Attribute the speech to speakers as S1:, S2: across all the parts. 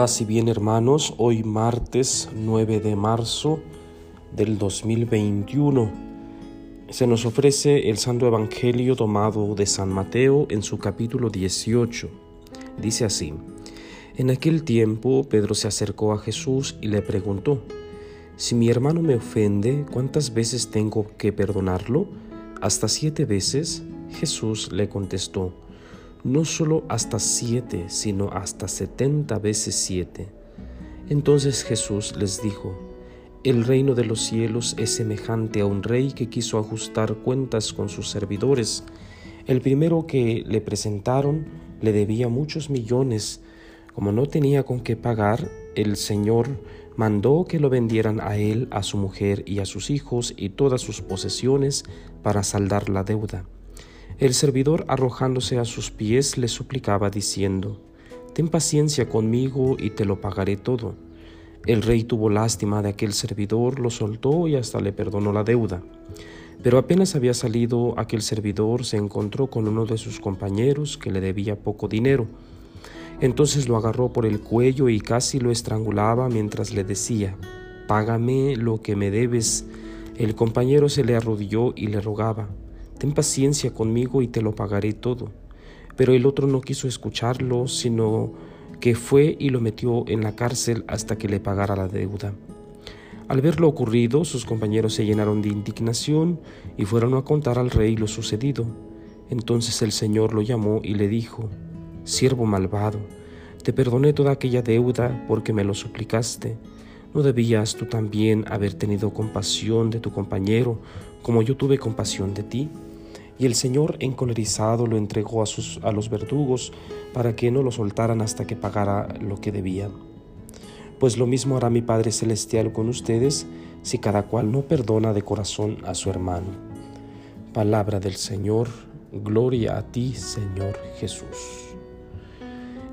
S1: Paz y bien hermanos, hoy martes 9 de marzo del 2021 se nos ofrece el Santo Evangelio tomado de San Mateo en su capítulo 18. Dice así, en aquel tiempo Pedro se acercó a Jesús y le preguntó, si mi hermano me ofende, ¿cuántas veces tengo que perdonarlo? ¿Hasta siete veces? Jesús le contestó, no solo hasta siete, sino hasta setenta veces siete. Entonces Jesús les dijo, el reino de los cielos es semejante a un rey que quiso ajustar cuentas con sus servidores. El primero que le presentaron le debía muchos millones. Como no tenía con qué pagar, el Señor mandó que lo vendieran a él, a su mujer y a sus hijos y todas sus posesiones para saldar la deuda. El servidor arrojándose a sus pies le suplicaba diciendo, Ten paciencia conmigo y te lo pagaré todo. El rey tuvo lástima de aquel servidor, lo soltó y hasta le perdonó la deuda. Pero apenas había salido aquel servidor se encontró con uno de sus compañeros que le debía poco dinero. Entonces lo agarró por el cuello y casi lo estrangulaba mientras le decía, Págame lo que me debes. El compañero se le arrodilló y le rogaba, Ten paciencia conmigo y te lo pagaré todo. Pero el otro no quiso escucharlo, sino que fue y lo metió en la cárcel hasta que le pagara la deuda. Al ver lo ocurrido, sus compañeros se llenaron de indignación y fueron a contar al rey lo sucedido. Entonces el Señor lo llamó y le dijo, Siervo malvado, te perdoné toda aquella deuda porque me lo suplicaste. ¿No debías tú también haber tenido compasión de tu compañero como yo tuve compasión de ti? Y el Señor encolerizado lo entregó a, sus, a los verdugos para que no lo soltaran hasta que pagara lo que debían. Pues lo mismo hará mi Padre Celestial con ustedes si cada cual no perdona de corazón a su hermano. Palabra del Señor, gloria a ti Señor Jesús.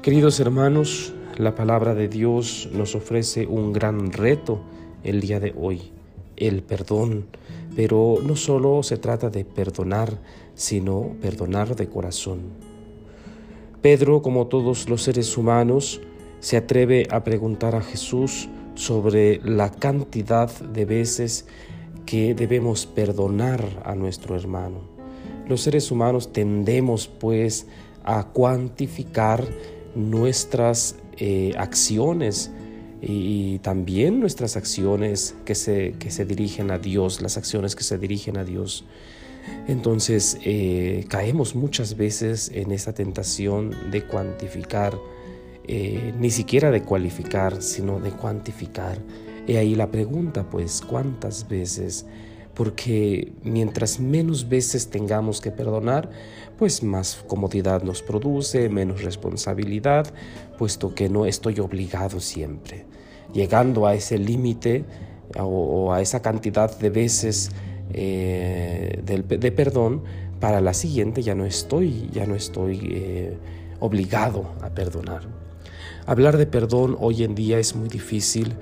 S1: Queridos hermanos, la palabra de Dios nos ofrece un gran reto el día de hoy, el perdón pero no solo se trata de perdonar, sino perdonar de corazón. Pedro, como todos los seres humanos, se atreve a preguntar a Jesús sobre la cantidad de veces que debemos perdonar a nuestro hermano. Los seres humanos tendemos pues a cuantificar nuestras eh, acciones, y también nuestras acciones que se, que se dirigen a Dios, las acciones que se dirigen a Dios. Entonces eh, caemos muchas veces en esa tentación de cuantificar, eh, ni siquiera de cualificar, sino de cuantificar. Y ahí la pregunta, pues, ¿cuántas veces? Porque mientras menos veces tengamos que perdonar, pues más comodidad nos produce, menos responsabilidad, puesto que no estoy obligado siempre. Llegando a ese límite o, a esa cantidad de veces eh, de, perdón, para la siguiente ya no estoy, ya no estoy eh, obligado a perdonar. Hablar de perdón hoy en día es muy difícil,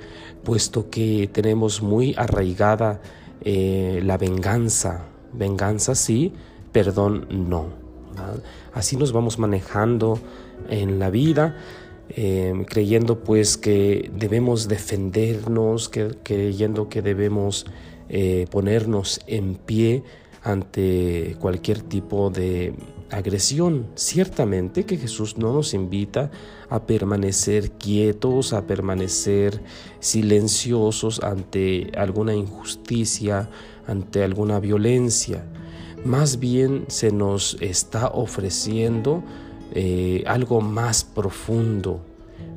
S1: puesto que tenemos muy arraigada eh, la venganza. Venganza sí, perdón no. Así nos vamos manejando en la vida, em, creyendo pues que debemos defendernos, creyendo que debemos eh, ponernos en pie ante cualquier tipo de agresión. Ciertamente que Jesús no nos invita a permanecer quietos, a permanecer silenciosos ante alguna injusticia, ante alguna violencia. Más bien se nos está ofreciendo eh, algo más profundo,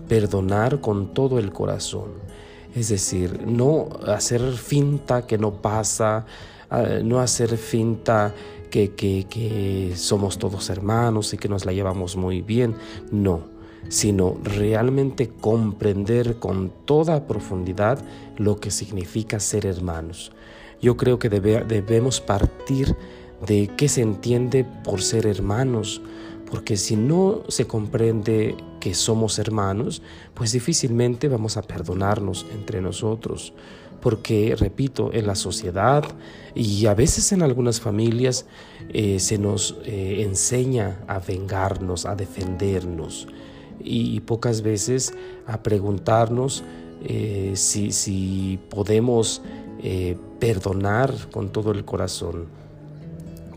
S1: perdonar con todo el corazón. Es decir, no hacer finta que no pasa, no hacer finta que, que somos todos hermanos y que nos la llevamos muy bien. No, sino realmente comprender con toda profundidad lo que significa ser hermanos. Yo creo que debemos partir de qué se entiende por ser hermanos, porque si no se comprende que somos hermanos, pues difícilmente vamos a perdonarnos entre nosotros, porque, repito, en la sociedad y a veces en algunas familias eh, se nos eh, enseña a vengarnos, a defendernos. y pocas veces a preguntarnos eh, si, podemos perdonar con todo el corazón.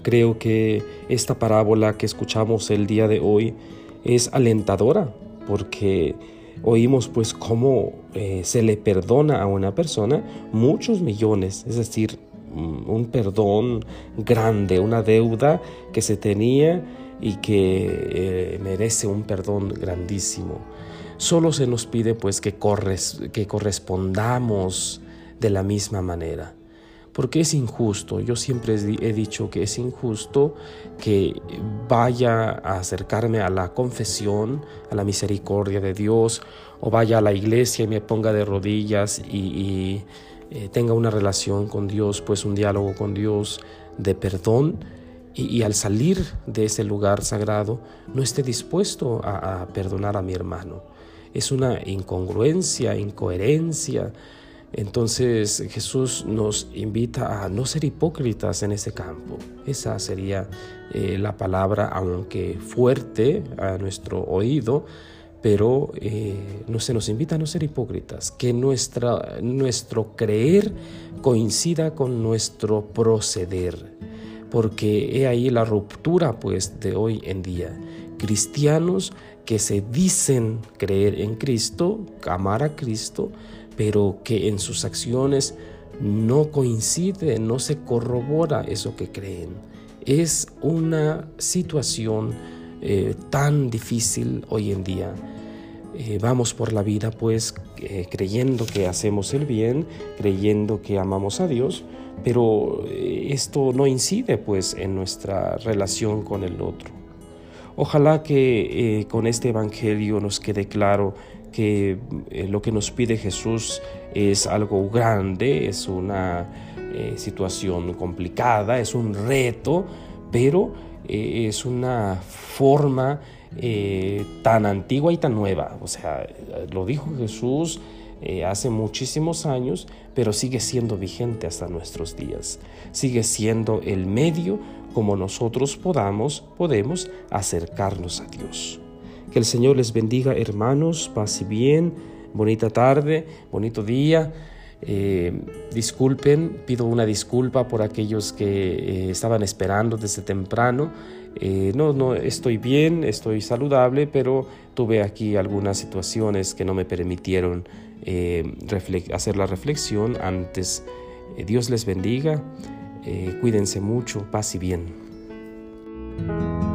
S1: Creo que esta parábola que escuchamos el día de hoy es alentadora porque oímos pues cómo eh, se le perdona a una persona muchos millones, es decir, mm, un perdón grande, una deuda que se tenía y que eh, merece un perdón grandísimo. Solo se nos pide pues que, que correspondamos de la misma manera. Porque es injusto, yo siempre he dicho que es injusto que vaya a acercarme a la confesión, a la misericordia de Dios, o vaya a la iglesia y me ponga de rodillas y, eh, tenga una relación con Dios, pues un diálogo con Dios de perdón, y, al salir de ese lugar sagrado no esté dispuesto a, perdonar a mi hermano. Es una incongruencia, incoherencia. Entonces Jesús nos invita a no ser hipócritas en ese campo. Esa sería eh, la palabra, aunque fuerte a nuestro oído, pero eh, no se nos invita a no ser hipócritas, que nuestra, nuestro creer coincida con nuestro proceder porque he ahí la ruptura pues de hoy en día. Cristianos que se dicen creer en Cristo, amar a Cristo, pero que en sus acciones no coincide, no se corrobora eso que creen. Es una situación eh, tan difícil hoy en día. Eh, vamos por la vida pues eh, creyendo que hacemos el bien, creyendo que amamos a Dios, pero esto no incide pues en nuestra relación con el otro. Ojalá que con este Evangelio nos quede claro que eh, lo que nos pide Jesús es algo grande, es una situación complicada, es un reto, pero es una forma tan antigua y tan nueva. O sea, lo dijo Jesús eh, hace muchísimos años, pero sigue siendo vigente hasta nuestros días. Sigue siendo el medio como nosotros podamos, podemos acercarnos a Dios. Que el Señor les bendiga, hermanos, paz y bien, bonita tarde, bonito día. Eh, disculpen, pido una disculpa por aquellos que eh, estaban esperando desde temprano. no, no, estoy bien, estoy saludable, pero tuve aquí algunas situaciones que no me permitieron eh, hacer la reflexión antes. Eh, Dios les bendiga, eh, cuídense mucho, paz y bien.